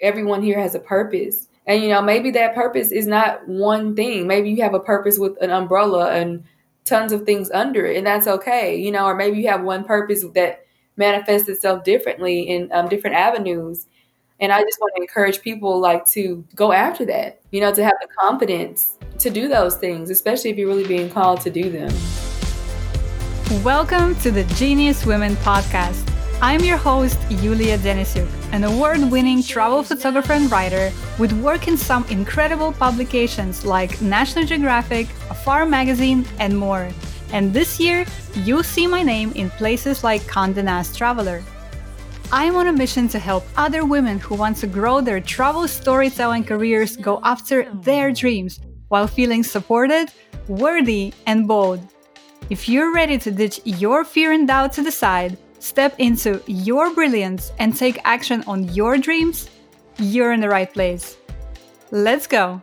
everyone here has a purpose. And you know, maybe that purpose is not one thing. Maybe you have a purpose with an umbrella and tons of things under it, and that's okay. You know, or maybe you have one purpose that manifests itself differently in um, different avenues. And I just want to encourage people like to go after that, you know, to have the confidence to do those things, especially if you're really being called to do them. Welcome to the Genius Womxn podcast. I'm your host, Yulia Denisyuk, an award winning travel photographer and writer with work in some incredible publications like National Geographic, Afar Magazine, and more. And this year, you'll see my name in places like Condé Nast Traveler. I'm on a mission to help other women who want to grow their travel storytelling careers go after their dreams while feeling supported, worthy, and bold. If you're ready to ditch your fear and doubt to the side, step into your brilliance, and take action on your dreams, you're in the right place. Let's go!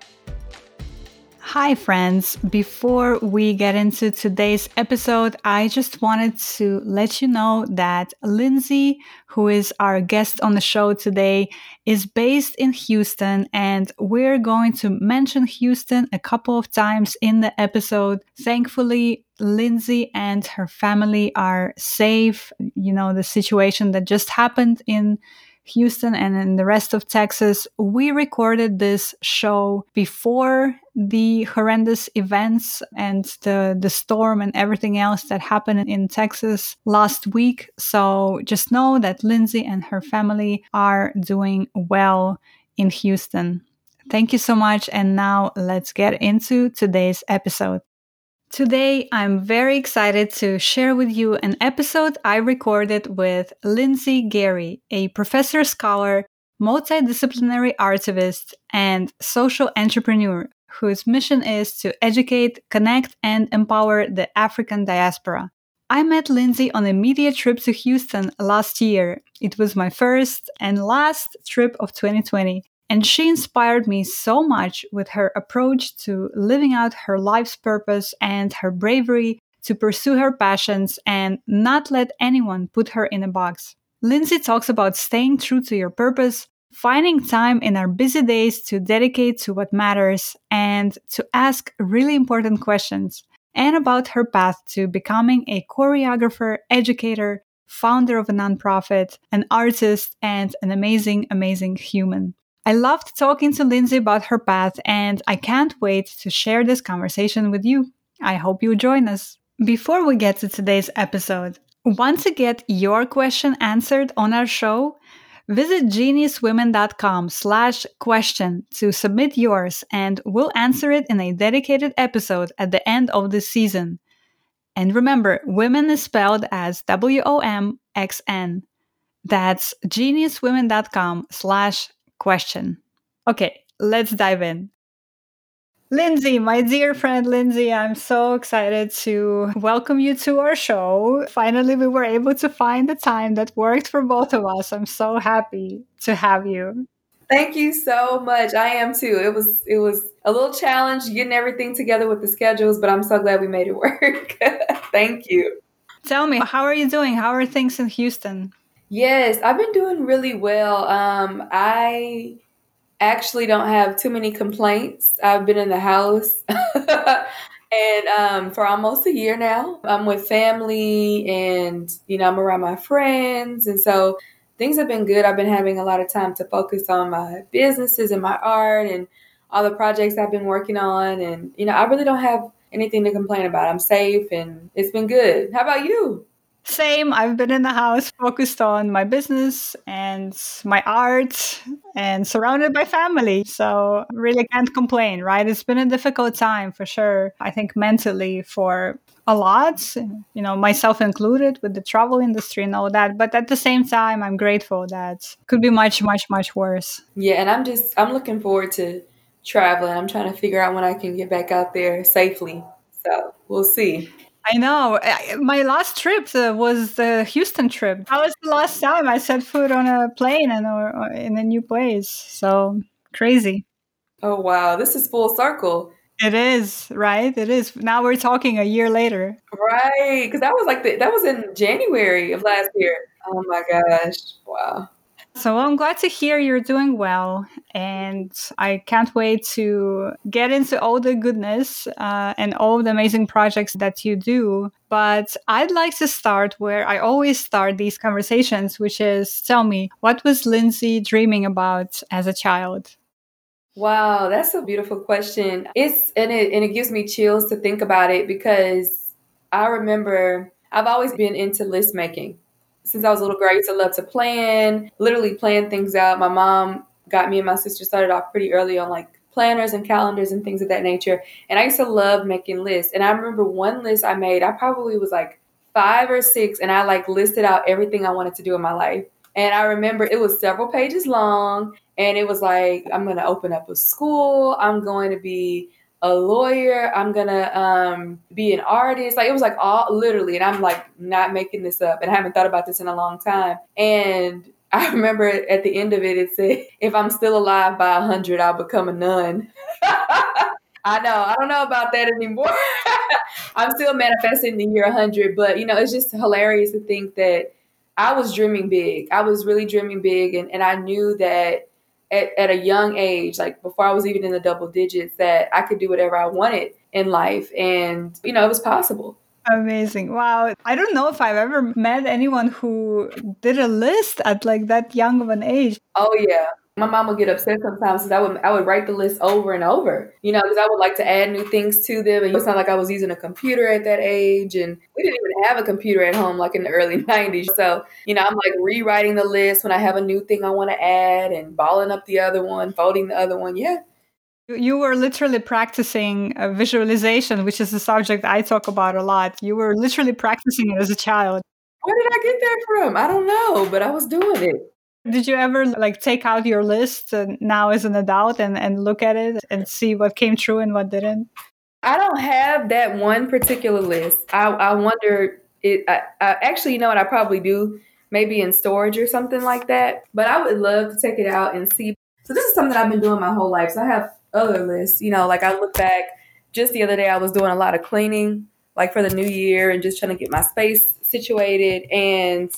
Hi, friends. Before we get into today's episode, I just wanted to let you know that Lindsay, who is our guest on the show today, is based in Houston, and we're going to mention Houston a couple of times in the episode. Thankfully, Lindsay and her family are safe. You know, the situation that just happened in Houston and in the rest of Texas. We recorded this show before the horrendous events and the, the storm and everything else that happened in Texas last week. So just know that Lindsay and her family are doing well in Houston. Thank you so much. And now let's get into today's episode. Today, I'm very excited to share with you an episode I recorded with Lindsay Gary, a professor scholar, multidisciplinary artivist, and social entrepreneur whose mission is to educate, connect, and empower the African diaspora. I met Lindsay on a media trip to Houston last year. It was my first and last trip of 2020, and she inspired me so much with her approach to living out her life's purpose and her bravery to pursue her passions and not let anyone put her in a box. Lindsay talks about staying true to your purpose, finding time in our busy days to dedicate to what matters and to ask really important questions, and about her path to becoming a choreographer, educator, founder of a nonprofit, an artist, and an amazing, amazing human. I loved talking to Lindsay about her path, and I can't wait to share this conversation with you. I hope you join us. Before we get to today's episode, want to get your question answered on our show? Visit geniuswomxn.com slash question to submit yours and we'll answer it in a dedicated episode at the end of the season. And remember, women is spelled as W-O-M-X-N. That's geniuswomxn.com slash question. Okay, let's dive in. Lindsay, my dear friend Lindsay, I'm so excited to welcome you to our show. Finally, we were able to find the time that worked for both of us. I'm so happy to have you. Thank you so much. I am too. It was it was a little challenge getting everything together with the schedules, but I'm so glad we made it work. Thank you. Tell me, how are you doing? How are things in Houston? Yes, I've been doing really well. Um, I actually don't have too many complaints. I've been in the house and um, for almost a year now. I'm with family and, you know, I'm around my friends. And so things have been good. I've been having a lot of time to focus on my businesses and my art and all the projects I've been working on. And, you know, I really don't have anything to complain about. I'm safe and it's been good. How about you? Same. I've been in the house focused on my business and my art and surrounded by family. So, really can't complain, right? It's been a difficult time for sure. I think mentally for a lot, you know, myself included with the travel industry and all that. But at the same time, I'm grateful that could be much, much, much worse. Yeah. And I'm just, I'm looking forward to traveling. I'm trying to figure out when I can get back out there safely. So, we'll see. I know. My last trip uh, was the Houston trip. That was the last time I set foot on a plane and or, or in a new place. So crazy. Oh wow, this is full circle. It is right. It is. Now we're talking a year later. Right, because that was like the, that was in January of last year. Oh my gosh! Wow. So I'm glad to hear you're doing well, and I can't wait to get into all the goodness uh, and all the amazing projects that you do. But I'd like to start where I always start these conversations, which is tell me, what was Lindsay dreaming about as a child? Wow, that's a beautiful question. It's and it and it gives me chills to think about it because I remember I've always been into list making since I was a little girl, I used to love to plan, literally plan things out. My mom got me and my sister started off pretty early on like planners and calendars and things of that nature. And I used to love making lists. And I remember one list I made, I probably was like five or six, and I like listed out everything I wanted to do in my life. And I remember it was several pages long, and it was like, I'm going to open up a school, I'm going to be a lawyer. I'm gonna um, be an artist. Like it was like all literally, and I'm like not making this up, and I haven't thought about this in a long time. And I remember at the end of it, it said, "If I'm still alive by a hundred, I'll become a nun." I know. I don't know about that anymore. I'm still manifesting the year 100, but you know, it's just hilarious to think that I was dreaming big. I was really dreaming big, and, and I knew that at, at a young age, like before I was even in the double digits, that I could do whatever I wanted in life. And, you know, it was possible. Amazing. Wow. I don't know if I've ever met anyone who did a list at like that young of an age. Oh, yeah. My mom would get upset sometimes because I would I would write the list over and over, you know, because I would like to add new things to them. And it's not like I was using a computer at that age, and we didn't even have a computer at home like in the early '90s. So, you know, I'm like rewriting the list when I have a new thing I want to add, and balling up the other one, folding the other one. Yeah. You were literally practicing uh, visualization, which is a subject I talk about a lot. You were literally practicing it as a child. Where did I get that from? I don't know, but I was doing it. Did you ever like take out your list now as an adult and, and look at it and see what came true and what didn't? I don't have that one particular list. I, I wonder it. I, I, actually, you know what? I probably do, maybe in storage or something like that. But I would love to take it out and see. So this is something I've been doing my whole life. So I have other lists. You know, like I look back. Just the other day, I was doing a lot of cleaning, like for the new year, and just trying to get my space situated. And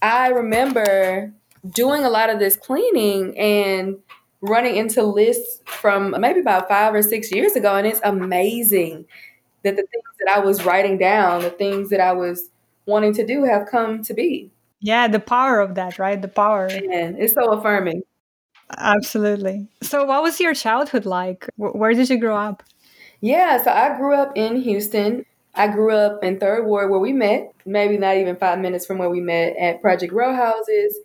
I remember doing a lot of this cleaning and running into lists from maybe about five or six years ago. And it's amazing that the things that I was writing down, the things that I was wanting to do have come to be. Yeah, the power of that, right? The power. And it's so affirming. Absolutely. So, what was your childhood like? Where did you grow up? Yeah, so I grew up in Houston. I grew up in Third Ward where we met, maybe not even five minutes from where we met at Project Row Houses.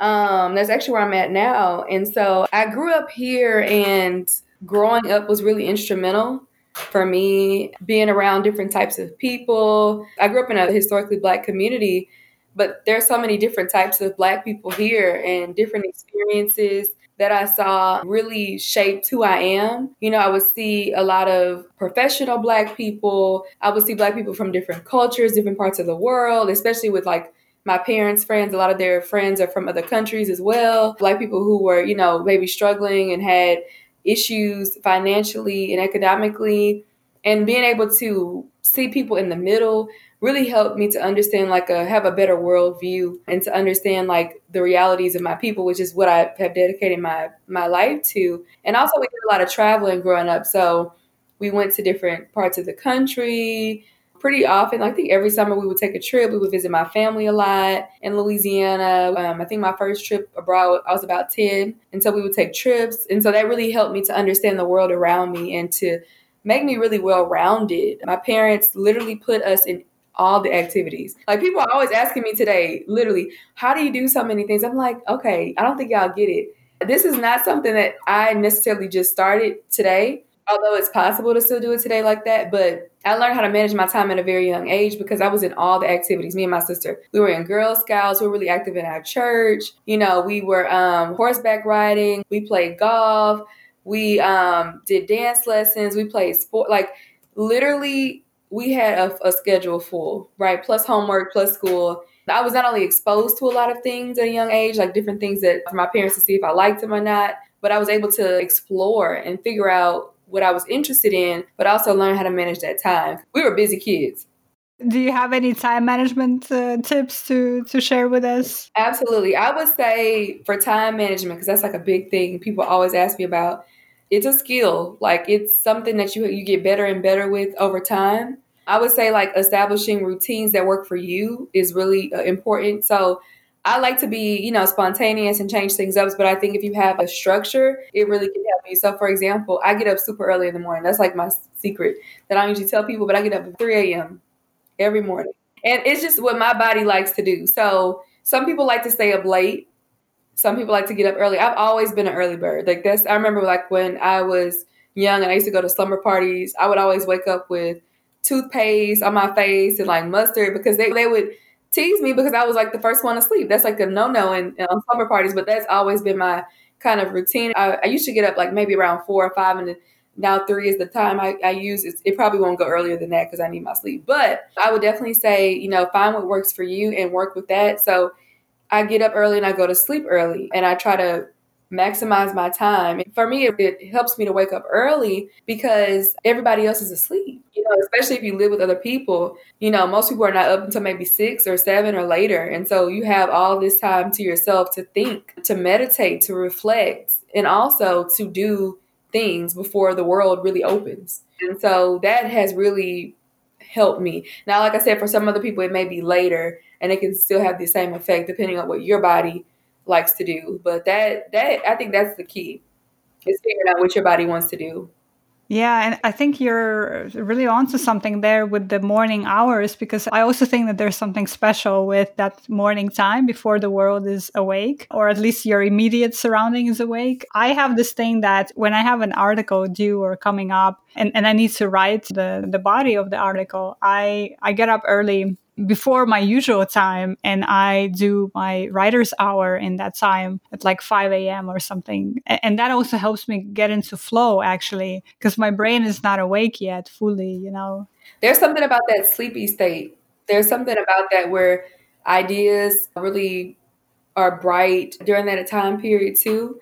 Um, that's actually where I'm at now. And so I grew up here, and growing up was really instrumental for me being around different types of people. I grew up in a historically black community, but there's so many different types of black people here and different experiences that I saw really shaped who I am. You know, I would see a lot of professional black people. I would see black people from different cultures, different parts of the world, especially with like my parents' friends, a lot of their friends are from other countries as well. Black people who were, you know, maybe struggling and had issues financially and economically. And being able to see people in the middle really helped me to understand, like, a, have a better worldview and to understand, like, the realities of my people, which is what I have dedicated my, my life to. And also, we did a lot of traveling growing up. So we went to different parts of the country pretty often. I think every summer we would take a trip. We would visit my family a lot in Louisiana. Um, I think my first trip abroad, I was about 10. And so we would take trips. And so that really helped me to understand the world around me and to make me really well rounded. My parents literally put us in all the activities. Like people are always asking me today, literally, how do you do so many things? I'm like, okay, I don't think y'all get it. This is not something that I necessarily just started today although it's possible to still do it today like that, but I learned how to manage my time at a very young age because I was in all the activities. Me and my sister, we were in Girl Scouts. We were really active in our church. You know, we were um, horseback riding. We played golf. We um, did dance lessons. We played sport. Like literally, we had a, a schedule full, right? Plus homework, plus school. I was not only exposed to a lot of things at a young age, like different things that for my parents to see if I liked them or not, but I was able to explore and figure out what I was interested in, but also learn how to manage that time. We were busy kids. Do you have any time management uh, tips to to share with us? Absolutely. I would say for time management because that's like a big thing people always ask me about. It's a skill. Like it's something that you you get better and better with over time. I would say like establishing routines that work for you is really uh, important. So I like to be, you know, spontaneous and change things up, but I think if you have a structure, it really can help you. So, for example, I get up super early in the morning. That's like my secret that I usually tell people, but I get up at 3 a.m. every morning. And it's just what my body likes to do. So, some people like to stay up late. Some people like to get up early. I've always been an early bird. Like this, I remember like when I was young and I used to go to slumber parties, I would always wake up with toothpaste on my face and like mustard because they, they would tease me because I was like the first one to sleep. That's like a no no in, in on slumber parties, but that's always been my kind of routine. I, I, used to get up like maybe around four or five, and now three is the time I, I use. It's, it probably won't go earlier than that because I need my sleep. But I would definitely say, you know, find what works for you and work with that. So I get up early and I go to sleep early, and I try to maximize my time. For me, it, it, helps me to wake up early because everybody else is asleep. You know, especially if you live with other people. You know, most people are not up until maybe six or seven or later, and so you have all this time to yourself to think, to meditate, to reflect, and also to do things before the world really opens. And so that has really helped me. Now, like I said, for some other people, it may be later, and it can still have the same effect depending on what your body likes to do. But that that I think that's the key is figuring out what your body wants to do. Yeah, and I think you're really onto something there with the morning hours because I also think that there's something special with that morning time before the world is awake, or at least your immediate surrounding is awake. I have this thing that when I have an article due or coming up and, and I need to write the, the body of the article, I, I get up early before my usual time and I do my writer's hour in that time at like 5 a.m. or something. And that also helps me get into flow actually, because my brain is not awake yet fully, you know. There's something about that sleepy state. There's something about that where ideas really are bright during that time period too.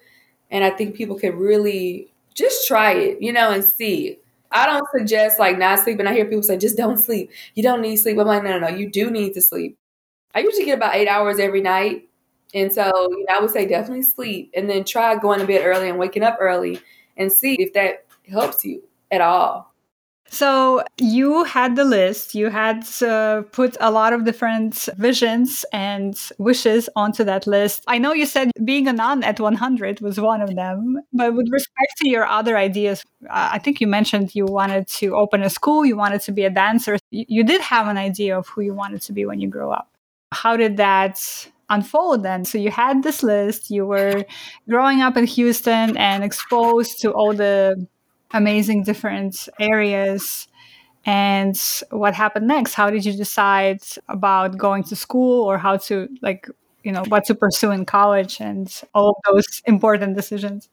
And I think people can really just try it, you know, and see I don't suggest like not sleeping. I hear people say just don't sleep. You don't need sleep. I'm like, no, no, no. You do need to sleep. I usually get about eight hours every night. And so, you know, I would say definitely sleep and then try going to bed early and waking up early and see if that helps you at all. So you had the list, you had uh, put a lot of different visions and wishes onto that list. I know you said being a nun at 100 was one of them, but with respect to your other ideas, uh, I think you mentioned you wanted to open a school, you wanted to be a dancer. You, did have an idea of who you wanted to be when you grow up. How did that unfold then. So you had this list, you were growing up in Houston and exposed to all the amazing different areas. And what happened next? How did you decide about going to school or how to like you know what to pursue in college and all of those important decisions?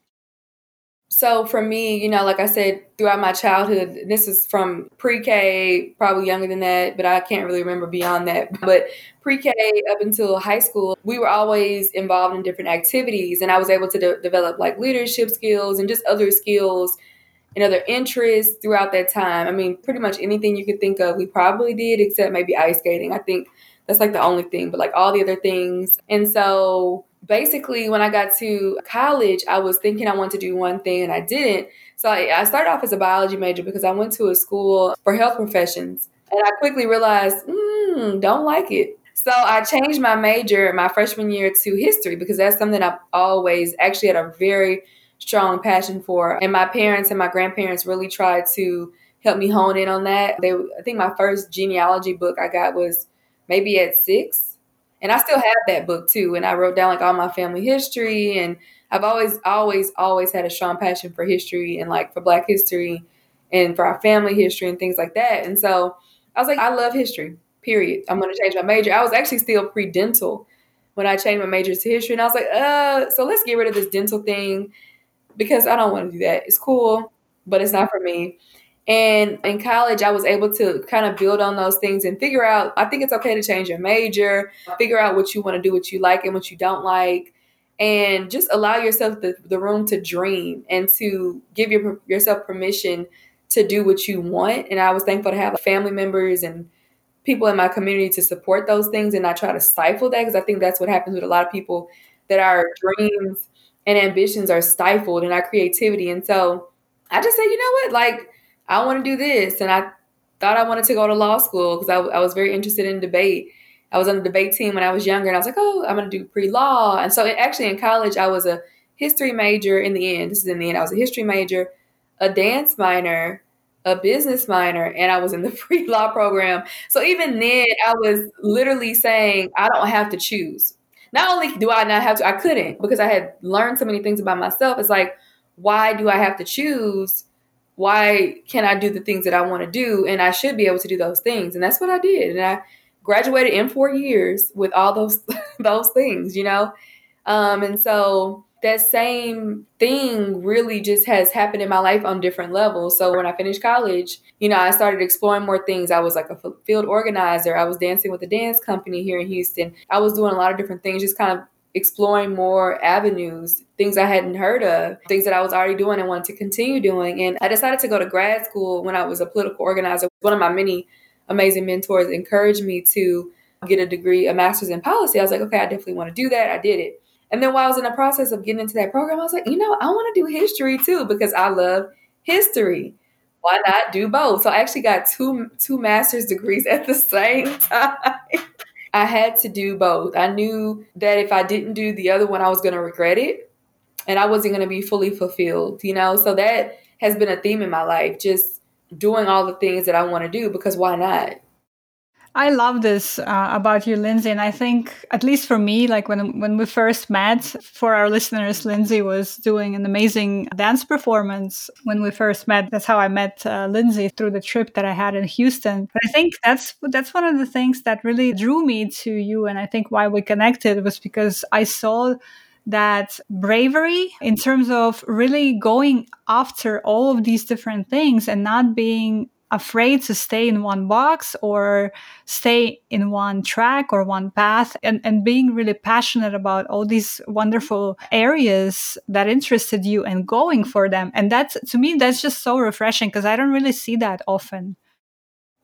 So for me you know like i said throughout my childhood this is from pre-k probably younger than that but i can't really remember beyond that. But pre-k up until high school we were always involved in different activities and i was able to de- develop like leadership skills and just other skills and other interests throughout that time. I mean, pretty much anything you could think of, we probably did, except maybe ice skating. I think that's like the only thing, but like all the other things. And so basically, when I got to college, I was thinking I wanted to do one thing and I didn't. So I, I started off as a biology major because I went to a school for health professions. And I quickly realized, mm, don't like it. So I changed my major my freshman year to history because that's something I've always actually had a very strong passion for. And my parents and my grandparents really tried to help me hone in on that. They, I think my first genealogy book I got was maybe at six. And I still have that book too. And I wrote down like all my family history. And I've always, always, always had a strong passion for history and like for Black history and for our family history and things like that. And so I was like, I love history, period. I'm going to change my major. I was actually still pre dental when I changed my major to history. And I was like, uh, so let's get rid of this dental thing because I don't want to do that. It's cool, but it's not for me. And in college, I was able to kind of build on those things and figure out I think it's okay to change your major, figure out what you want to do, what you like and what you don't like, and just allow yourself the, the room to dream and to give your, yourself permission to do what you want. And I was thankful to have family members and people in my community to support those things and not try to stifle that because I think that's what happens with a lot of people that our dreams and ambitions are stifled in our creativity. And so I just said, you know what, like I want to do this, and I thought I wanted to go to law school because I, I was very interested in debate. I was on the debate team when I was younger, and I was like, oh, I'm going to do pre law. And so actually in college, I was a history major in the end. This is in the end. I was a history major, a dance minor, a business minor, and I was in the pre law program. So even then, I was literally saying, I don't have to choose. Not only do I not have to, I couldn't because I had learned so many things about myself. It's like, why do I have to choose? Why can I do the things that I want to do? And I should be able to do those things. And that's what I did. And I graduated in four years with all those those things, you know? Um, and so that same thing really just has happened in my life on different levels. So when I finished college, you know, I started exploring more things. I was like a field organizer. I was dancing with a dance company here in Houston. I was doing a lot of different things, just kind of exploring more avenues, things I hadn't heard of, things that I was already doing and wanted to continue doing. And I decided to go to grad school when I was a political organizer. One of my many amazing mentors encouraged me to get a degree, a master's in policy. I was like, okay, I definitely want to do that. I did it. And then while I was in the process of getting into that program, I was like, you know, I want to do history too because I love history. Why not do both? So I actually got two two master's degrees at the same time. I had to do both. I knew that if I didn't do the other one, I was going to regret it and I wasn't going to be fully fulfilled, you know? So that has been a theme in my life, just doing all the things that I want to do because why not? I love this uh, about you, Lindsay, and I think, at least for me, like when when we first met, for our listeners, Lindsay was doing an amazing dance performance when we first met. That's how I met uh, Lindsay through the trip that I had in Houston. But I think that's that's one of the things that really drew me to you, and I think why we connected was because I saw that bravery in terms of really going after all of these different things and not being afraid to stay in one box or stay in one track or one path and, and being really passionate about all these wonderful areas that interested you and going for them. And that's, to me, that's just so refreshing because I don't really see that often.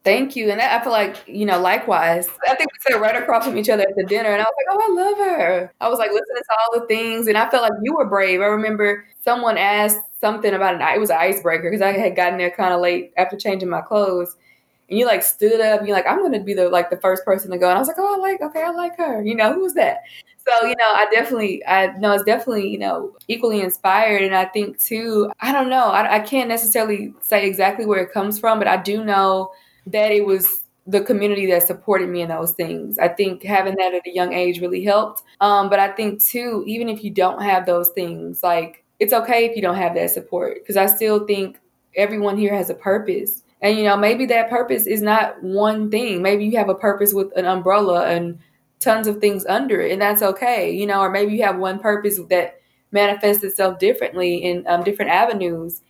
Thank you. And I feel like, you know, likewise. I think we sat right across from each other at the dinner and I was like, oh, I love her. I was like listening to all the things and I felt like you were brave. I remember someone asked something about an, it was an icebreaker because I had gotten there kind of late after changing my clothes. And you like stood up, And you're like, I'm going to be the like the first person to go. And I was like, oh, I like, okay, I like her. You know, who's that? So, you know, I definitely, I know it's definitely, you know, equally inspired. And I think too, I don't know, I, I can't necessarily say exactly where it comes from, but I do know that it was the community that supported me in those things. I think having that at a young age really helped. Um, but I think too, even if you don't have those things, like it's okay if you don't have that support because I still think everyone here has a purpose. And you know, maybe that purpose is not one thing. Maybe you have a purpose with an umbrella and tons of things under it, and that's okay. You know, or maybe you have one purpose that manifests itself differently in um, different avenues.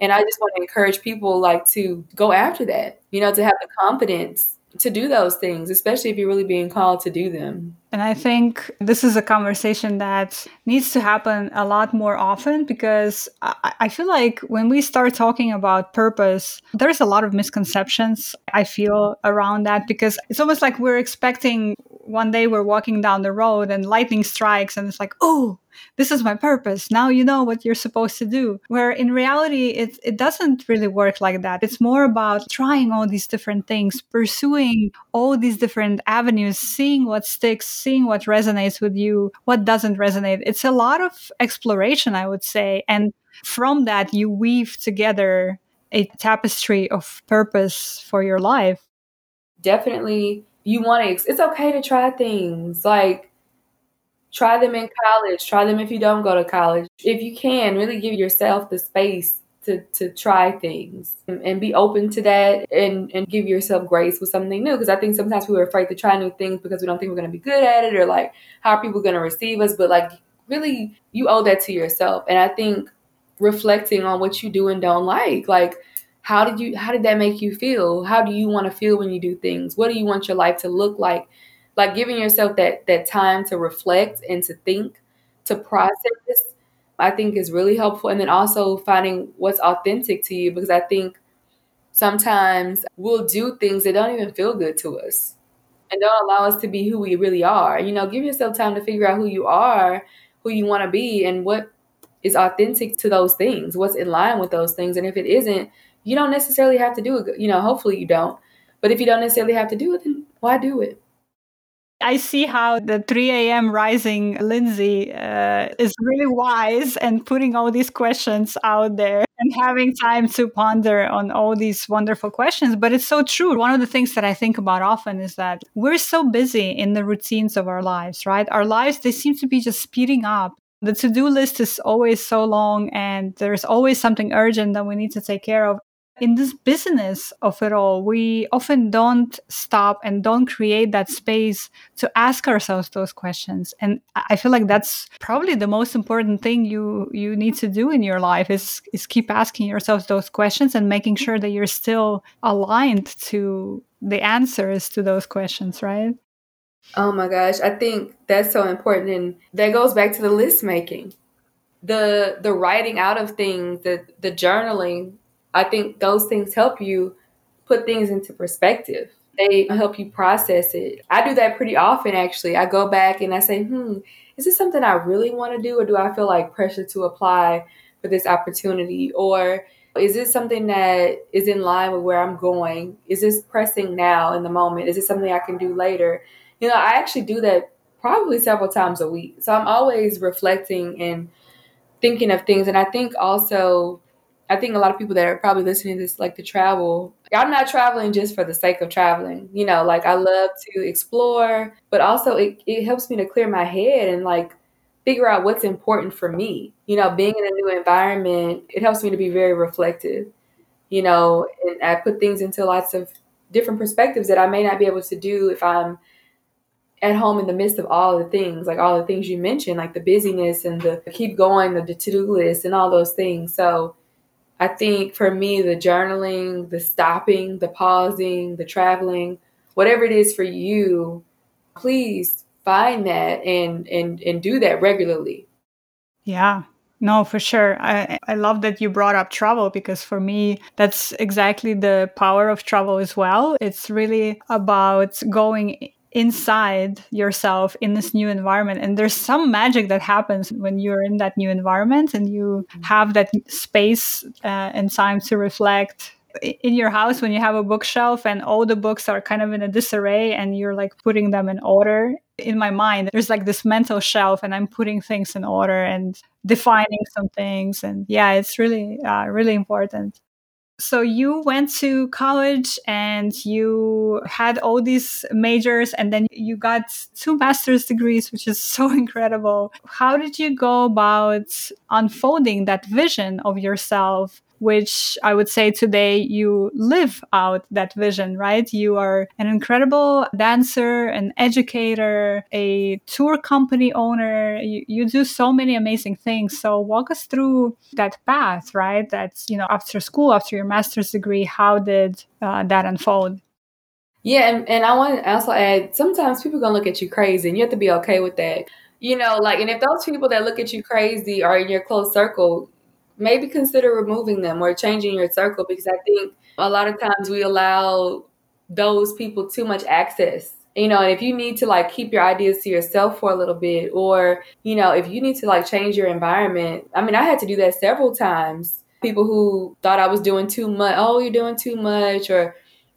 And I just want to encourage people like to go after that, you know, to have the confidence to do those things, especially if you're really being called to do them. And I think this is a conversation that needs to happen a lot more often because I, I, feel like when we start talking about purpose, there's a lot of misconceptions I feel around that because it's almost like we're expecting one day we're walking down the road and lightning strikes and it's like, oh, this is my purpose. Now you know what you're supposed to do. Where in reality, it, it doesn't really work like that. It's more about trying all these different things, pursuing all these different avenues, seeing what sticks, seeing what resonates with you, what doesn't resonate. It's a lot of exploration, I would say. And from that, you weave together a tapestry of purpose for your life. Definitely, you want to, it's okay to try things. Like, Try them in college. Try them if you don't go to college. If you can, really give yourself the space to, to try things and, and be open to that and, and give yourself grace with something new. Because I think sometimes we are afraid to try new things because we don't think we're going to be good at it or like how are people going to receive us. But like really, you owe that to yourself. And I think reflecting on what you do and don't like, like how did you how did that make you feel? How do you want to feel when you do things? What do you want your life to look like? Like giving yourself that that time to reflect and to think to process i think is really helpful and then also finding what's authentic to you because i think sometimes we'll do things that don't even feel good to us and don't allow us to be who we really are. You know, give yourself time to figure out who you are, who you want to be, and what is authentic to those things, what's in line with those things. And if it isn't, you don't necessarily have to do it. You know, hopefully you don't. But if you don't necessarily have to do it, then why do it? I see how the 3 a.m. rising Lindsay uh, is really wise and putting all these questions out there and having time to ponder on all these wonderful questions. But it's so true. One of the things that I think about often is that we're so busy in the routines of our lives, right? Our lives, they seem to be just speeding up. The to do list is always so long, and there's always something urgent that we need to take care of in this business of it all, we often don't stop and don't create that space to ask ourselves those questions. And I feel like that's probably the most important thing you you need to do in your life is is keep asking yourself those questions and making sure that you're still aligned to the answers to those questions, right? Oh my gosh, I think that's so important and that goes back to the list making. The the writing out of things, the the journaling I think those things help you put things into perspective. They help you process it. I do that pretty often, actually. I go back and I say, hmm, is this something I really want to do, or do I feel like pressure to apply for this opportunity? Or is this something that is in line with where I'm going? Is this pressing now in the moment? Is it something I can do later? You know, I actually do that probably several times a week. So I'm always reflecting and thinking of things. And I think also I think a lot of people that are probably listening to this like to travel. I'm not traveling just for the sake of traveling. You know, like I love to explore, but also it, it helps me to clear my head and like figure out what's important for me. You know, being in a new environment, it helps me to be very reflective. You know, and I put things into lots of different perspectives that I may not be able to do if I'm at home in the midst of all the things, like all the things you mentioned, like the busyness and the keep going, the to do list, and all those things. So I think for me, the journaling, the stopping, the pausing, the traveling, whatever it is for you, please find that and and and do that regularly. Yeah. No, for sure. I, I love that you brought up travel because for me, that's exactly the power of travel as well. It's really about going inside yourself in this new environment. And there's some magic that happens when you're in that new environment and you mm-hmm. have that space uh, and time to reflect in your house when you have a bookshelf and all the books are kind of in a disarray and you're like putting them in order. In my mind there's like this mental shelf and i'm putting things in order and defining some things. And yeah it's really uh, really important so you went to college and you had all these majors and then you got two master's degrees, which is so incredible. How did you go about unfolding that vision of yourself which I would say today you live out that vision, right? You are an incredible dancer, an educator, a tour company owner. You, you do so many amazing things. So walk us through that path, right? That's, you know, after school, after your master's degree, how did uh, that unfold? Yeah, and, and I want to also add sometimes people gonna look at you crazy and you have to be okay with that. You know, like and if those people that look at you crazy are in your close circle, maybe consider removing them or changing your circle because I think a lot of times we allow those people too much access. You know, and if you need to like keep your ideas to yourself for a little bit, or, you know, if you need to like change your environment, I mean, I had to do that several times. People who thought I was doing too much, oh, you're doing too much, or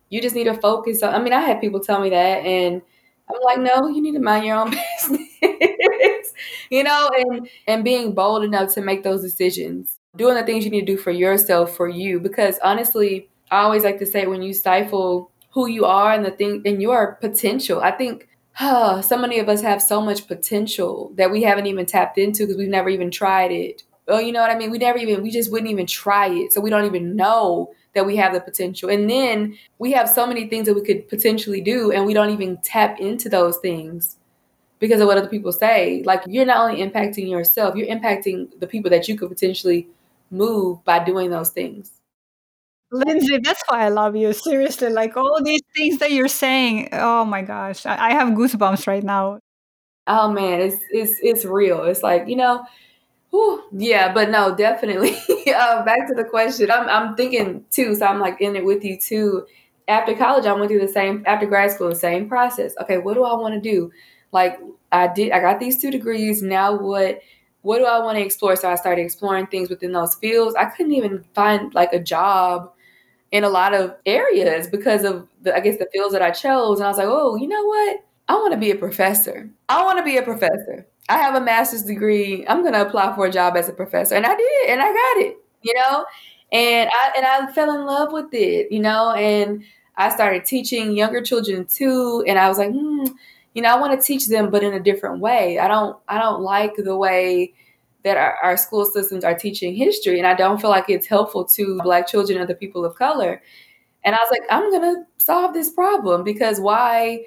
you just need to focus. I mean, I had people tell me that, and I'm like, no, you need to mind your own business, you know, and and being bold enough to make those decisions doing the things you need to do for yourself, for you. Because honestly, I always like to say when you stifle who you are and the thing and your potential, I think uh, so many of us have so much potential that we haven't even tapped into because we've never even tried it. Well, you know what I mean? We never even, we just wouldn't even try it. So we don't even know that we have the potential. And then we have so many things that we could potentially do and we don't even tap into those things because of what other people say. Like you're not only impacting yourself, you're impacting the people that you could potentially move by doing those things. Lindsay, that's why I love you. Seriously, like all these things that you're saying. Oh my gosh, I, I have goosebumps right now. Oh man, it's it's it's real. It's like you know, Whew, yeah, but no, definitely. uh, back to the question. I'm, I'm thinking too, so I'm like in it with you too. After college, I went through the same, after grad school, the same process. Okay, what do I want to do? Like, I did, I got these two degrees. Now, what, what do I want to explore? So I started exploring things within those fields. I couldn't even find like a job in a lot of areas because of the, I guess the fields that I chose. And I was like, oh, you know what? I want to be a professor. I want to be a professor. I have a master's degree. I'm going to apply for a job as a professor. And I did, and I got it, you know? And I and I fell in love with it, you know, and I started teaching younger children too. And I was like, hmm, you know, I want to teach them, but in a different way. I don't I don't like the way that our, our school systems are teaching history, and I don't feel like it's helpful to Black children or the people of color. And I was like, I'm gonna solve this problem because why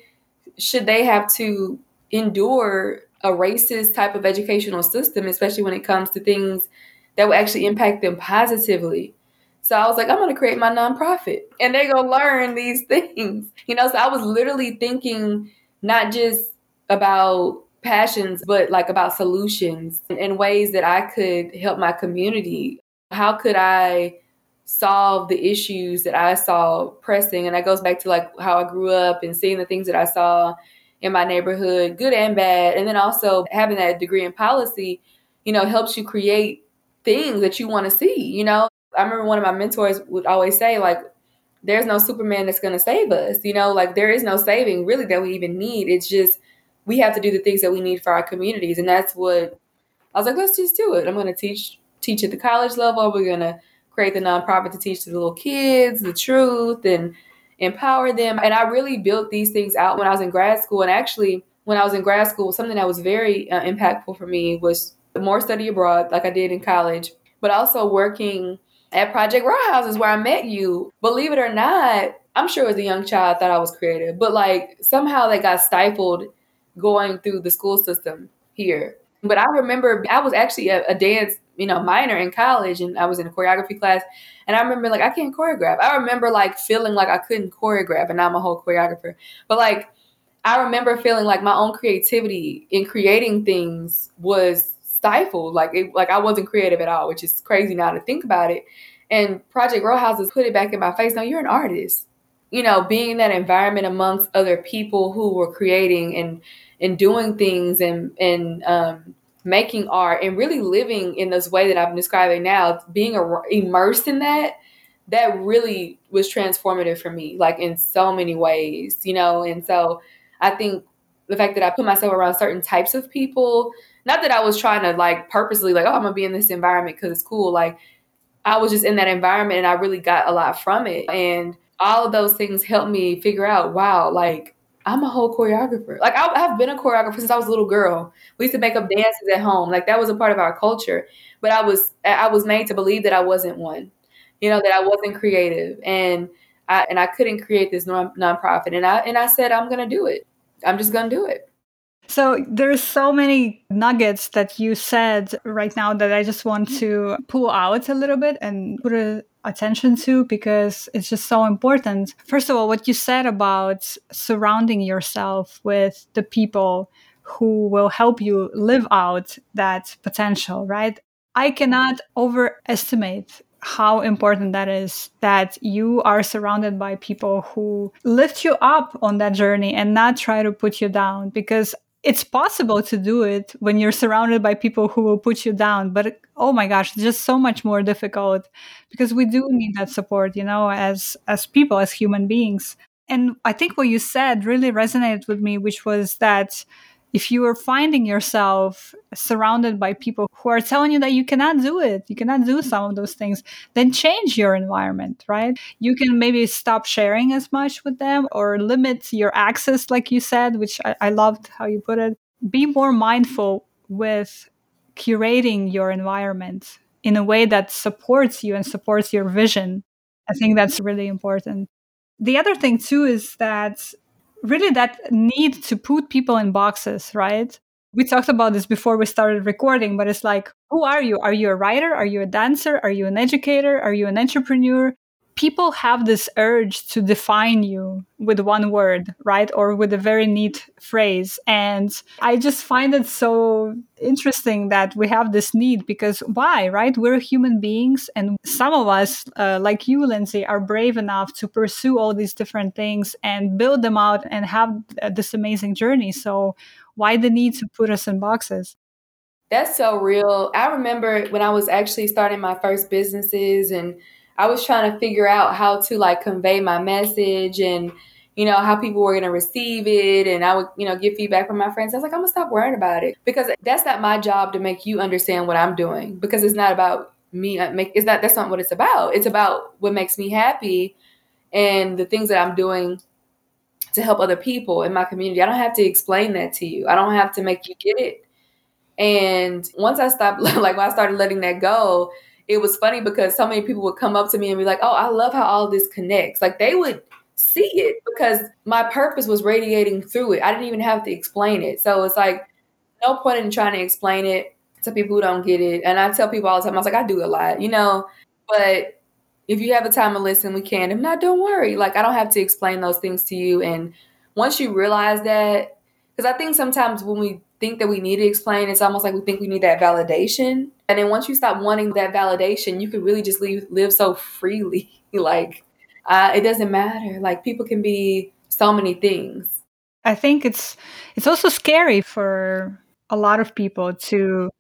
should they have to endure a racist type of educational system, especially when it comes to things that will actually impact them positively? So I was like, I'm gonna create my nonprofit and they're gonna learn these things. You know, so I was literally thinking not just about passions, but like about solutions and ways that I could help my community. How could I solve the issues that I saw pressing? And that goes back to like how I grew up and seeing the things that I saw in my neighborhood, good and bad. And then also having that degree in policy, you know, helps you create things that you want to see, you know. I remember one of my mentors would always say, like, there's no Superman that's going to save us, you know, like there is no saving really that we even need. It's just we have to do the things that we need for our communities. And that's what I was like, let's just do it. I'm going to teach teach at the college level. We're going to create the nonprofit to teach the little kids the truth and empower them. And I really built these things out when I was in grad school. And actually, when I was in grad school, something that was very uh, impactful for me was more study abroad, like I did in college, but also working at Project Row Houses where I met you. Believe it or not, I'm sure as a young child I thought I was creative, but like somehow they got stifled going through the school system here. But I remember I was actually a, a, dance, you know, minor in college and I was in a choreography class. And I remember like I can't choreograph. I remember like feeling like I couldn't choreograph and now I'm a whole choreographer. But like I remember feeling like my own creativity in creating things was stifled. Like it like I wasn't creative at all, which is crazy now to think about it. And Project Row Houses put it back in my face. No, you're an artist you know, being in that environment amongst other people who were creating and and doing things and and um, making art and really living in this way that I'm describing now, being immersed in that, that really was transformative for me, like in so many ways, you know. And so I think the fact that I put myself around certain types of people, not that I was trying to like purposely like, oh, I'm gonna be in this environment because it's cool. Like I was just in that environment and I really got a lot from it. And all of those things helped me figure out, wow, like I'm a whole choreographer. Like I, have been a choreographer since I was a little girl. We used to make up dances at home. Like that was a part of our culture. But I was I was made to believe that I wasn't one. You know that I wasn't creative, and I and I couldn't create this non nonprofit. And I and I said I'm gonna do it. I'm just gonna do it. So there's so many nuggets that you said right now that I just want to pull out a little bit and put a attention to because it's just so important. First of all, what you said about surrounding yourself with the people who will help you live out that potential, right? I cannot overestimate how important that is that you are surrounded by people who lift you up on that journey and not try to put you down because it's possible to do it when you're surrounded by people who will put you down but oh my gosh it's just so much more difficult because we do need that support you know as as people as human beings. And i think what you said really resonated with me which was that if you are finding yourself surrounded by people who are telling you that you cannot do it, you cannot do some of those things, then change your environment, right? You can maybe stop sharing as much with them or limit your access, like you said, which I, I loved how you put it. Be more mindful with curating your environment in a way that supports you and supports your vision. I think that's really important. The other thing, too, is that really that need to put people in boxes, right? We talked about this before we started recording, but it's like, who are you? Are you a writer? Are you a dancer? Are you an educator? Are you an entrepreneur? People have this urge to define you with one word, right? Or with a very neat phrase. And I just find it so interesting that we have this need because why, right? We're human beings. And some of us, uh, like you, Lindsay, are brave enough to pursue all these different things and build them out and have uh, this amazing journey. So why the need to put us in boxes? That's so real. I remember when I was actually starting my first businesses and I was trying to figure out how to like convey my message and you know how people were going to receive it and I would you know get feedback from my friends. I was like I'm going to stop worrying about it because that's not my job to make you understand what I'm doing because it's not about me uh, make it's not that's not what it's about. It's about what makes me happy and the things that I'm doing to help other people in my community. I don't have to explain that to you. I don't have to make you get it. And once I stopped like when I started letting that go, it was funny because so many people would come up to me and be like, "Oh, I love how all this connects." Like they would see it because my purpose was radiating through it. I didn't even have to explain it. So it's like no point in trying to explain it to people who don't get it. And I tell people all the time, I was like, I do a lot, you know, but if you have the time to listen, we can. If not, don't worry. Like I don't have to explain those things to you. And once you realize that, because I think sometimes when we think that we need to explain, it's almost like we think we need that validation. And then once you stop wanting that validation, you can really just live live so freely. like uh, it doesn't matter. Like people can be so many things. I think it's it's also scary for a lot of people to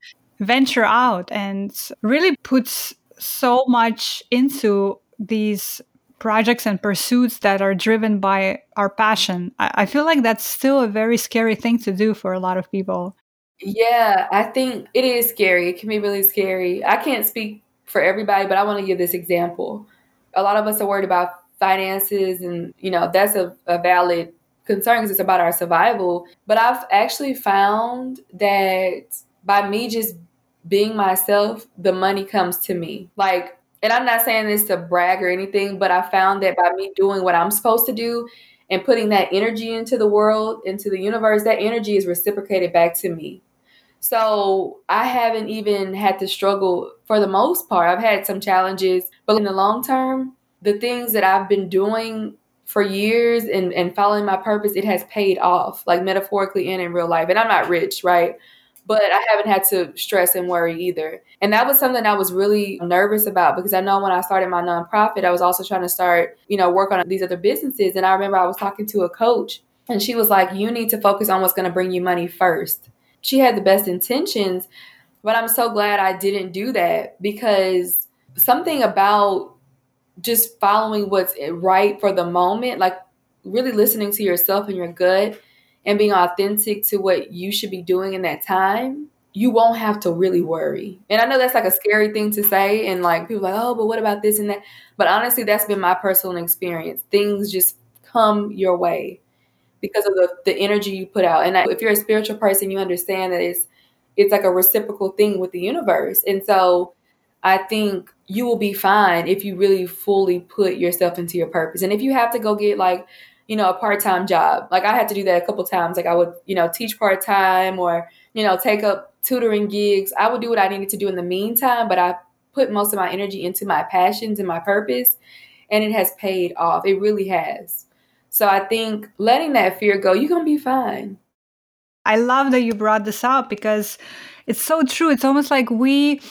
venture out and really puts so much into these projects and pursuits that are driven by our passion. I, I feel like that's still a very scary thing to do for a lot of people. Yeah, I think it is scary. It can be really scary. I can't speak for everybody, but I want to give this example. A lot of us are worried about finances, and you know that's a, a valid concern because it's about our survival. But I've actually found that by me just being myself, the money comes to me. Like, and I'm not saying this to brag or anything, but I found that by me doing what I'm supposed to do and putting that energy into the world, into the universe, that energy is reciprocated back to me. So I haven't even had to struggle for the most part. I've had some challenges, but in the long term, the things that I've been doing for years and, and following my purpose, it has paid off, like metaphorically and in real life. And I'm not rich, right? but I haven't had to stress and worry either. And that was something I was really nervous about because I know when I started my nonprofit, I was also trying to start, you know, work on these other businesses. And I remember I was talking to a coach and she was like, You need to focus on what's going to bring you money first. She had the best intentions, but I'm so glad I didn't do that because something about just following what's right for the moment, like really listening to yourself and your gut and being authentic to what you should be doing in that time, you won't have to really worry. And I know that's like a scary thing to say, and like people like, oh, but what about this and that? But honestly, that's been my personal experience. Things just come your way because of the, the energy you put out. And if you're a spiritual person, you understand that it's it's like a reciprocal thing with the universe. And so I think you will be fine if you really fully put yourself into your purpose. And if you have to go get like you know, a part-time job. Like I had to do that a couple times. Like I would, you know, teach part-time or, you know, take up tutoring gigs. I would do what I needed to do in the meantime, but I put most of my energy into my passions and my purpose, and it has paid off. It really has. So I think letting that fear go, you're going to be fine. I love that you brought this up because it's so true. It's almost like we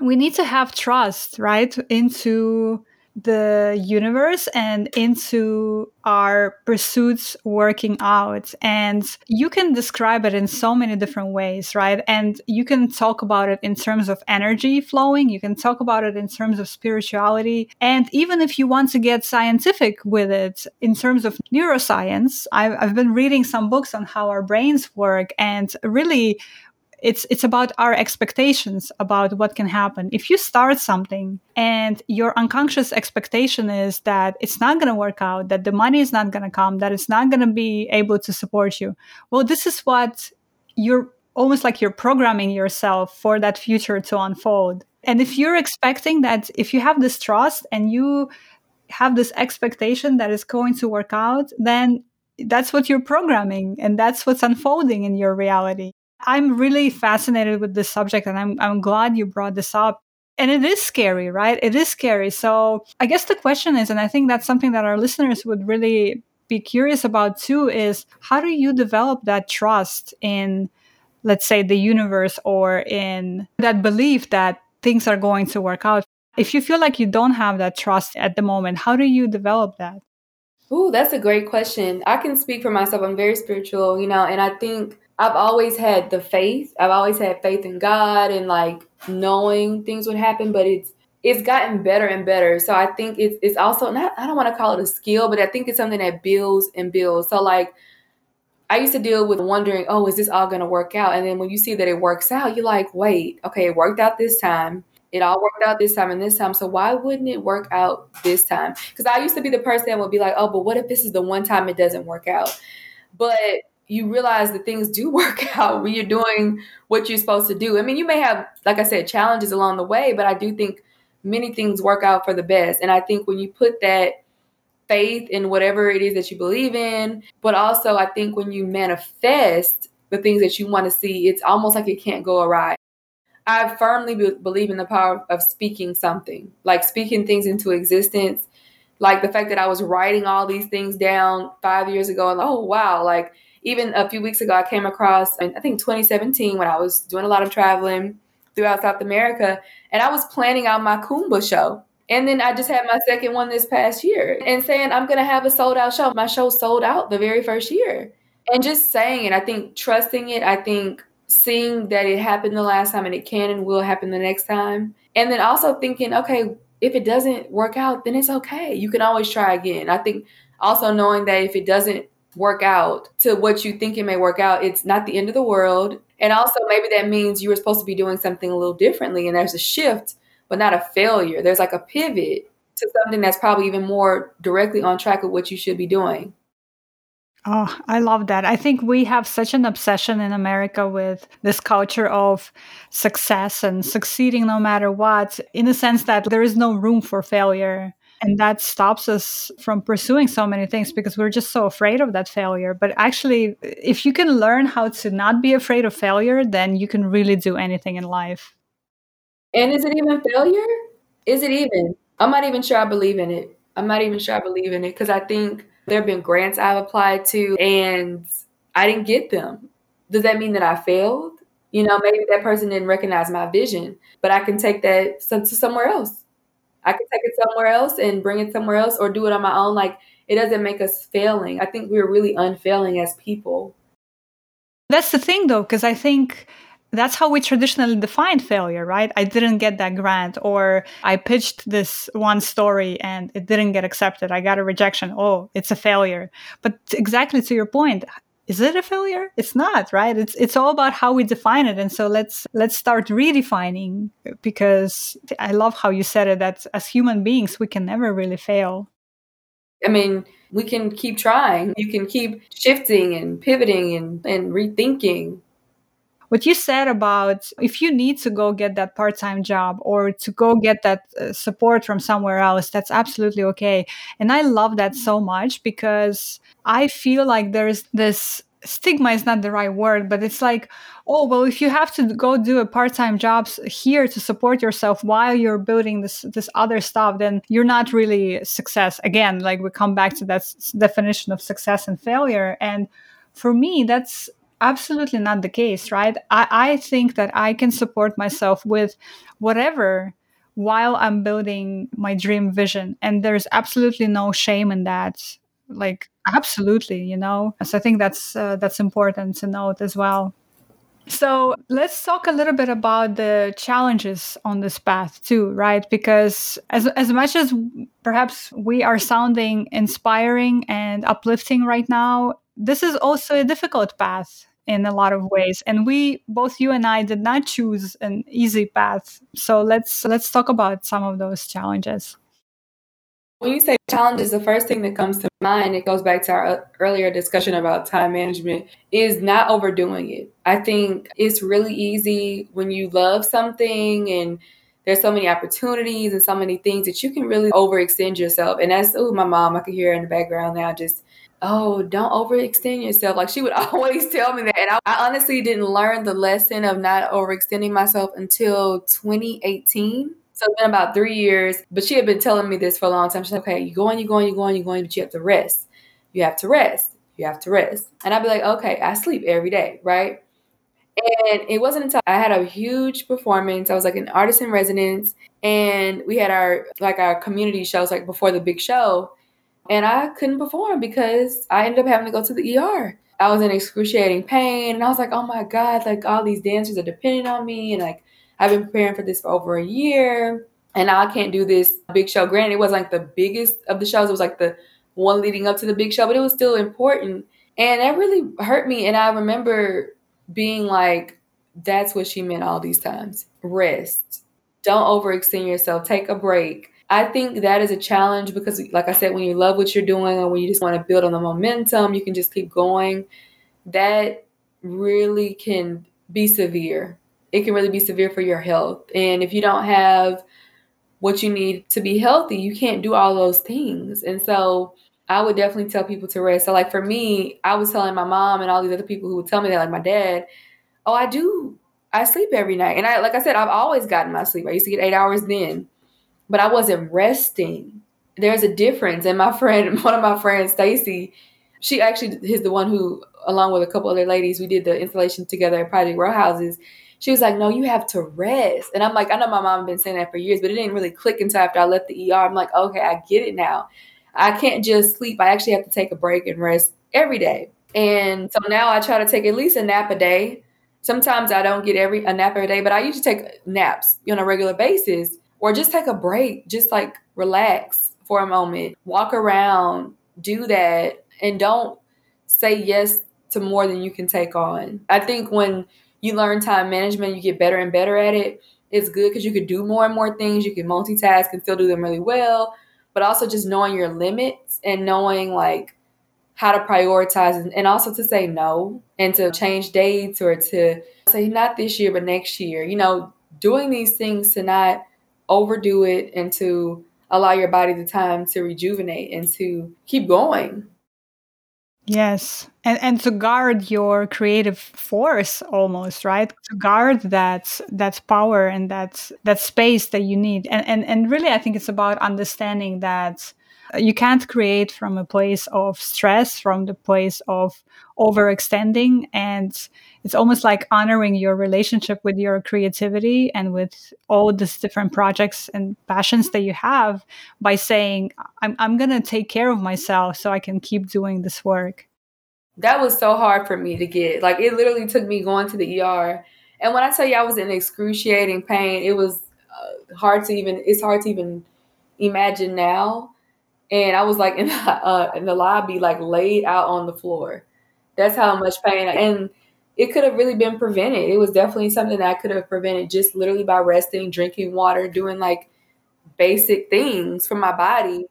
we need to have trust, right, into the universe and into our pursuits working out. And you can describe it in so many different ways, right? And you can talk about it in terms of energy flowing, you can talk about it in terms of spirituality. And even if you want to get scientific with it in terms of neuroscience, I've, I've been reading some books on how our brains work and really it's it's about our expectations about what can happen. If you start something and your unconscious expectation is that it's not going to work out that the money is not going to come that it's not going to be able to support you well this is what you're almost like you're programming yourself for that future to unfold. And if you're expecting that if you have this trust and you have this expectation that it's going to work out then that's what you're programming and that's what's unfolding in your reality I'm really fascinated with this subject and I'm, I'm glad you brought this up. and it is scary, right? It is scary. So I guess the question is, and I think that's something that our listeners would really be curious about too, is how do you develop that trust in, let's say, the universe or in that belief that things are going to work out? If you feel like you don't have that trust at the moment, how do you develop that? Ooh, that's a great question. I can speak for myself. I'm very spiritual, you know, and I think I've always had the faith. I've always had faith in God and like knowing things would happen, but it's it's gotten better and better. So I think it's it's also not I don't want to call it a skill, but I think it's something that builds and builds. So like I used to deal with wondering, oh, is this all going to work out? And then when you see that it works out, you're like, wait, okay, it worked out this time. It all worked out this time and this time. So why wouldn't it work out this time? Because I used to be the person that would be like, oh, but what if this is the one time it doesn't work out? But you realize that things do work out when you're doing what you're supposed to do. I mean, you may have, like I said, challenges along the way, but I do think many things work out for the best. And I think when you put that faith in whatever it is that you believe in, but also I think when you manifest the things that you want to see, it's almost like it can't go awry. I firmly be- believe in the power of speaking something, like speaking things into existence. Like the fact that I was writing all these things down five years ago, and oh wow, like even a few weeks ago, I came across, I think 2017, when I was doing a lot of traveling throughout South America, and I was planning out my Kumba show. And then I just had my second one this past year and saying, I'm going to have a sold out show. My show sold out the very first year. And just saying it, I think trusting it, I think seeing that it happened the last time and it can and will happen the next time. And then also thinking, okay, if it doesn't work out, then it's okay. You can always try again. I think also knowing that if it doesn't work out to what you think it may work out, it's not the end of the world. And also, maybe that means you were supposed to be doing something a little differently, and there's a shift, but not a failure. There's like a pivot to something that's probably even more directly on track with what you should be doing. Oh, I love that. I think we have such an obsession in America with this culture of success and succeeding no matter what, in the sense that there is no room for failure. And that stops us from pursuing so many things because we're just so afraid of that failure. But actually, if you can learn how to not be afraid of failure, then you can really do anything in life. And is it even failure? Is it even? I'm not even sure I believe in it. I'm not even sure I believe in it because I think there have been grants I've applied to and I didn't get them. Does that mean that I failed? You know, maybe that person didn't recognize my vision, but I can take that to somewhere else. I can take it somewhere else and bring it somewhere else or do it on my own. Like it doesn't make us failing. I think we're really unfailing as people. That's the thing though, because I think that's how we traditionally define failure, right? I didn't get that grant, or I pitched this one story and it didn't get accepted. I got a rejection. Oh, it's a failure. But exactly to your point, is it a failure? It's not right? It's it's all about how we define it. And so let's let's start redefining because i love how you said it that as human beings we can never really fail. I mean we can keep trying. You can keep shifting and pivoting and, and rethinking what you said about if you need to go get that part-time job or to go get that uh, support from somewhere else that's absolutely okay and i love that so much because I feel like there's this stigma is not the right word, but it's like, oh, well, if you have to go do a part-time jobs here to support yourself while you're building this this other stuff, then you're not really success. Again, like we come back to that s- definition of success and failure. And for me, that's absolutely not the case, right? I, I think that I can support myself with whatever while I'm building my dream vision. And there's absolutely no shame in that like absolutely you know so i think that's uh, that's important to note as well so let's talk a little bit about the challenges on this path too right because as as much as perhaps we are sounding inspiring and uplifting right now this is also a difficult path in a lot of ways and we both you and i did not choose an easy path so let's let's talk about some of those challenges when you say challenges, the first thing that comes to mind, it goes back to our earlier discussion about time management, is not overdoing it. I think it's really easy when you love something and there's so many opportunities and so many things that you can really overextend yourself. And that's, oh, my mom, I could hear in the background now just, oh, don't overextend yourself. Like she would always tell me that. And I, I honestly didn't learn the lesson of not overextending myself until 2018 So it's been about three years, but she had been telling me this for a long time. She's like, okay, you're going, you're going, you going, you going, but you have to rest. You have to rest. You have to rest. And I'd be like, okay, I sleep every day, right? And it wasn't until I had a huge performance. I was like an artist in residence, and we had our like our community shows like before the big show, and I couldn't perform because I ended up having to go to the ER. I was in excruciating pain, and I was like, oh my god, like all these dancers are depending on me, and like I've been preparing for this for over a year, and now I can't do this big show. Granted, it was like the biggest of the shows. It was like the one leading up to the big show, but it was still important. And that really hurt me. And I remember being like, that's what she meant all these times. Rest. Don't overextend yourself. Take a break. I think that is a challenge because, like I said, when you love what you're doing and when you just want to build on the momentum, you can just keep going. That really can be severe. It can really be severe for your health. And if you don't have what you need to be healthy, you can't do all those things. And so I would definitely tell people to rest. So like for me, I was telling my mom and all these other people who would tell me that, like my dad, oh, I do. I sleep every night. And I like I said, I've always gotten my sleep. I used to get eight hours then, but I wasn't resting. There's a difference. And my friend, one of my friends, Stacy, she actually is the one who, along with a couple other ladies, we did the installation together at Project Row Houses. She was like, No, you have to rest. And I'm like, I know my mom been saying that for years, but it didn't really click until after I left the ER. I'm like, okay, I get it now. I can't just sleep. I actually have to take a break and rest every day. And so now I try to take at least a nap a day. Sometimes I don't get every a nap every day, but I usually take naps on a regular basis or just take a break, just like relax for a moment, walk around, do that, and don't say yes to more than you can take on. I think when you learn time management, you get better and better at it. It's good because you can do more and more things. You can multitask and still do them really well but also just knowing your limits and knowing like how to prioritize and, and also to say no and to change dates or to say not this year but next year you know doing these things to not overdo it and to allow your body the time to rejuvenate and to keep going Yes. And and to guard your creative force almost, right? To guard that that power and that that space that you need. And and and really I think it's about understanding that you can't create from a place of stress, from the place of overextending. And it's almost like honoring your relationship with your creativity and with all these different projects and passions that you have by saying i'm, I'm going to take care of myself so i can keep doing this work. That was so hard for me to get. Like it literally took me going to the er and when i tell you i was in excruciating pain it was uh, hard to even it's hard to even imagine now and i was like in the, uh, in the lobby like laid out on the floor that's how much pain and it could have really been prevented. It was definitely something that I could have prevented just literally by resting, drinking water, doing like basic things for my body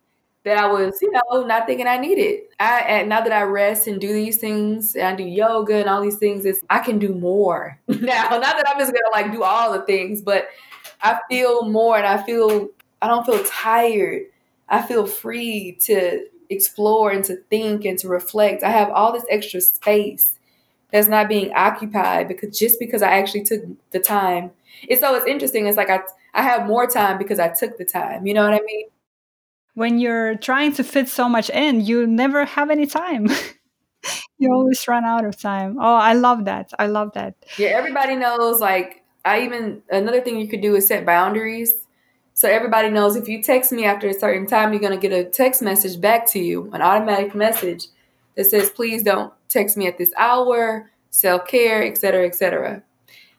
that I was, you know, not thinking I needed. I and now that I rest and do these things and I do yoga and all these things, is I can do more now. Not that I'm just gonna like do all the things, but I feel more and I feel I don't feel tired. I feel free to explore and to think and to reflect. I have all this extra space that's not being occupied because just because I actually took the time. And so it's interesting. It's like I I have more time because I took the time. You know what I mean? When you're trying to fit so much in, you never have any time. you always run out of time. Oh, I love that. I love that. Yeah, everybody knows like I even another thing you could do is set boundaries. So everybody knows if you text me after a certain time, you're going to get a text message back to you, an automatic message that says, please don't text me at this hour, self care, etc., etc.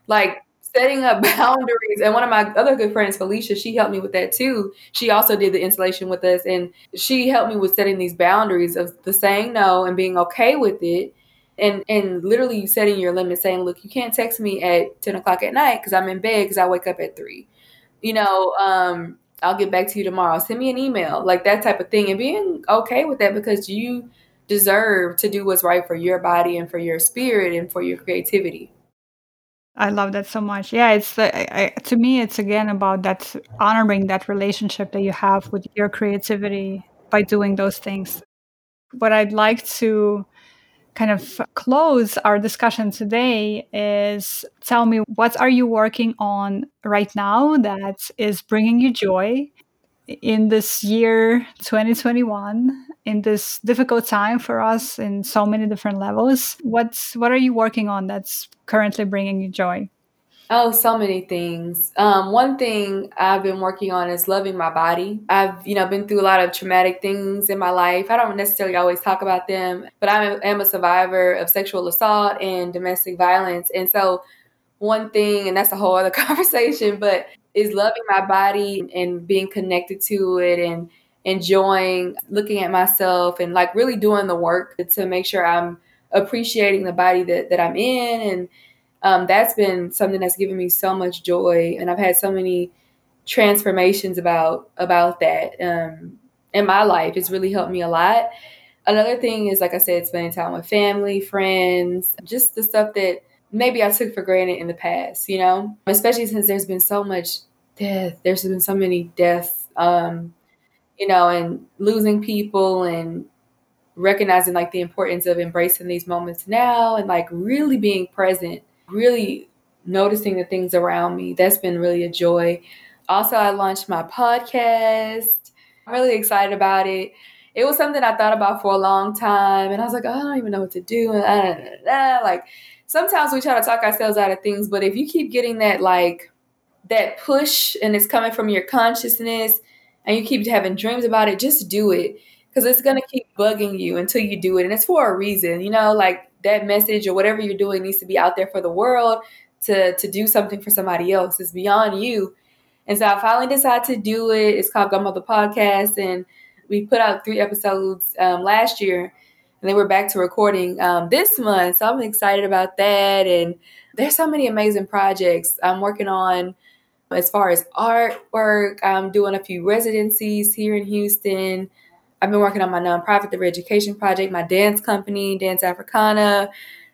Like setting up boundaries. And one of my other good friends, Felicia, she helped me with that too. She also did the installation with us, and she helped me with setting these boundaries of the saying no and being okay with it. And, and literally setting your limit, saying, "Look, you can't text me at ten o'clock at night because I'm in bed because I wake up at three. You know, um, I'll get back to you tomorrow. Send me an email, like that type of thing, and being okay with that because you deserve to do what's right for your body and for your spirit and for your creativity. I love that so much. Yeah, it's uh, I, to me, it's again about that honoring that relationship that you have with your creativity by doing those things. What I'd like to kind of close our discussion today is tell me what are you working on right now that is bringing you joy in this year 2021 in this difficult time for us in so many different levels? What's what are you working on that's currently bringing you joy Oh, so many things. Um, one thing I've been working on is loving my body. I've, you know, been through a lot of traumatic things in my life. I don't necessarily always talk about them, but I am a survivor of sexual assault and domestic violence. And so, one thing, and that's a whole other conversation, but is loving my body and being connected to it and enjoying looking at myself and like really doing the work to make sure I'm appreciating the body that, that I'm in and um, that's been something that's given me so much joy, and I've had so many transformations about about that um, in my life. It's really helped me a lot. Another thing is, like I said, spending time with family, friends, just the stuff that maybe I took for granted in the past. You know, especially since there's been so much death. There's been so many deaths. Um, you know, and losing people and recognizing like the importance of embracing these moments now and like really being present really noticing the things around me. That's been really a joy. Also, I launched my podcast. I'm really excited about it. It was something I thought about for a long time, and I was like, oh, I don't even know what to do. Like sometimes we try to talk ourselves out of things, but if you keep getting that like that push and it's coming from your consciousness, and you keep having dreams about it, just do it because it's gonna keep bugging you until you do it, and it's for a reason. You know, like that message or whatever you're doing needs to be out there for the world to to do something for somebody else. It's beyond you. And so I finally decided to do it. It's called Gumbo Podcast, and we put out three episodes um, last year, and then we're back to recording um, this month. So I'm excited about that. And there's so many amazing projects I'm working on as far as artwork. I'm doing a few residencies here in Houston. I've been working on my nonprofit, the Reeducation Project, my dance company, Dance Africana.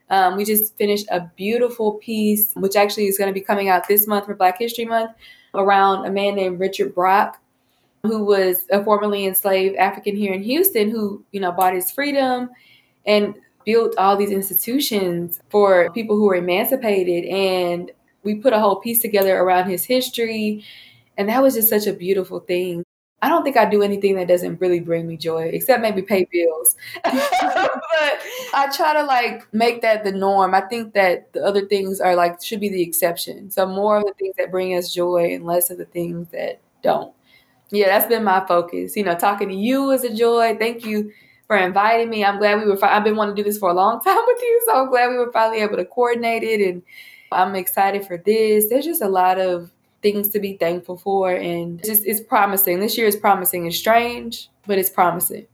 Um, we just finished a beautiful piece, which actually is going to be coming out this month for Black History Month, around a man named Richard Brock, who was a formerly enslaved African here in Houston, who you know bought his freedom and built all these institutions for people who were emancipated. And we put a whole piece together around his history, and that was just such a beautiful thing. I don't think I do anything that doesn't really bring me joy, except maybe pay bills. but I try to like make that the norm. I think that the other things are like should be the exception. So more of the things that bring us joy and less of the things that don't. Yeah, that's been my focus. You know, talking to you is a joy. Thank you for inviting me. I'm glad we were. Fi- I've been wanting to do this for a long time with you, so I'm glad we were finally able to coordinate it, and I'm excited for this. There's just a lot of things to be thankful for and just it's promising. This year is promising. It's strange, but it's promising.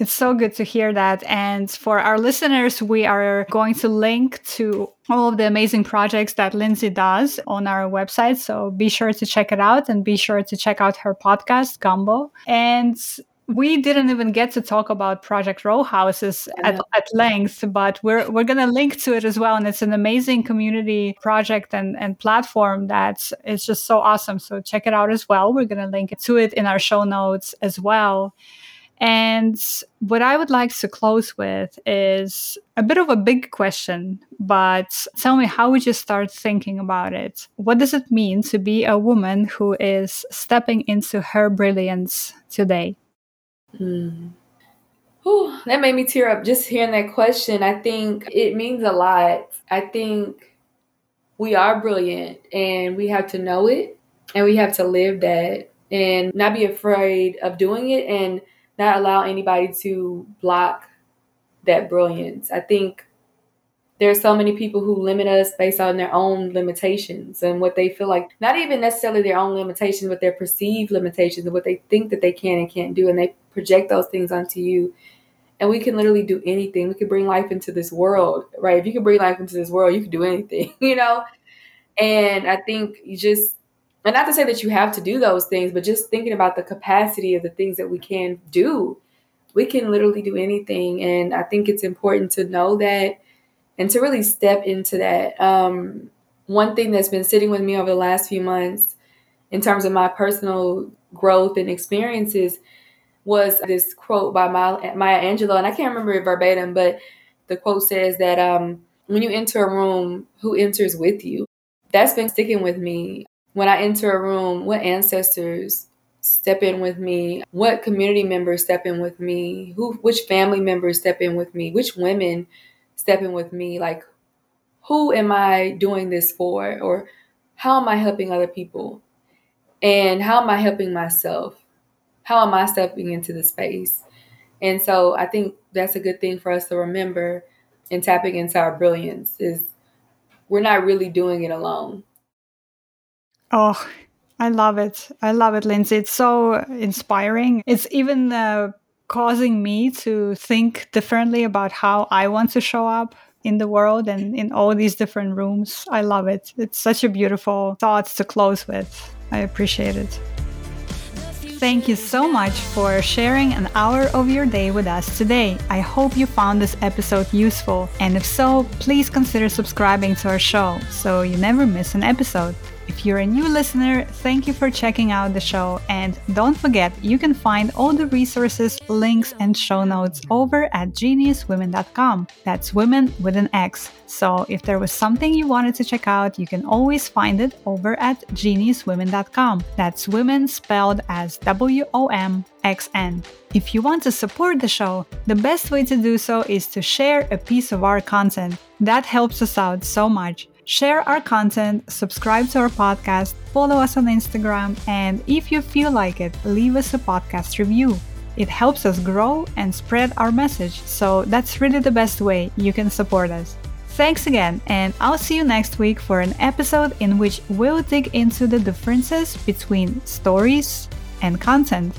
It's so good to hear that. And for our listeners, we are going to link to all of the amazing projects that Lindsay does on our website. So be sure to check it out and be sure to check out her podcast, Gumbo. And we didn't even get to talk about Project Row Houses at, at length, but we're we're gonna link to it as well. And it's an amazing community project and, and platform that is just so awesome. So check it out as well. We're gonna link to it in our show notes as well. And what I would like to close with is a bit of a big question, but tell me, how would you start thinking about it? What does it mean to be a woman who is stepping into her brilliance today? Hmm. Whew, that made me tear up just hearing that question. I think it means a lot. I think we are brilliant and we have to know it and we have to live that and not be afraid of doing it and not allow anybody to block that brilliance. I think there are so many people who limit us based on their own limitations and what they feel like not even necessarily their own limitations but their perceived limitations and what they think that they can and can't do and they project those things onto you. And we can literally do anything. We can bring life into this world right? If you can bring life into this world you can do anything you know? And i think you just and not to say that you have to do those things but just thinking about the capacity of the things that we can do we can literally do anything. And i think it's important to know that and to really step into that. Um, one thing that's been sitting with me over the last few months in terms of my personal growth and experiences was this quote by Maya Angelou, and I can't remember it verbatim, but the quote says that um, when you enter a room, who enters with you? That's been sticking with me. When I enter a room, what ancestors step in with me? What community members step in with me? Who which family members step in with me? Which women step in with me? Like who am I doing this for? Or how am I helping other people? And how am I helping myself? How am I stepping into the space? And so I think that's a good thing for us to remember in tapping into our brilliance is we're not really doing it alone. Oh, I love it. I love it, Lindsay. It's so inspiring. It's even uh, causing me to think differently about how I want to show up in the world and in all these different rooms. I love it. It's such a beautiful thought to close with. I appreciate it. Thank you so much for sharing an hour of your day with us today. I hope you found this episode useful, and if so, please consider subscribing to our show so you never miss an episode. If you're a new listener, thank you for checking out the show. And don't forget, you can find all the resources, links, and show notes over at geniuswomxn.com. That's women with an X. So if there was something you wanted to check out, you can always find it over at geniuswomxn.com. That's women spelled as W O M X N. If you want to support the show, the best way to do so is to share a piece of our content. That helps us out so much. Share our content, subscribe to our podcast, follow us on Instagram, and if you feel like it, leave us a podcast review. It helps us grow and spread our message, so that's really the best way you can support us. Thanks again, and I'll see you next week for an episode in which we'll dig into the differences between stories and content.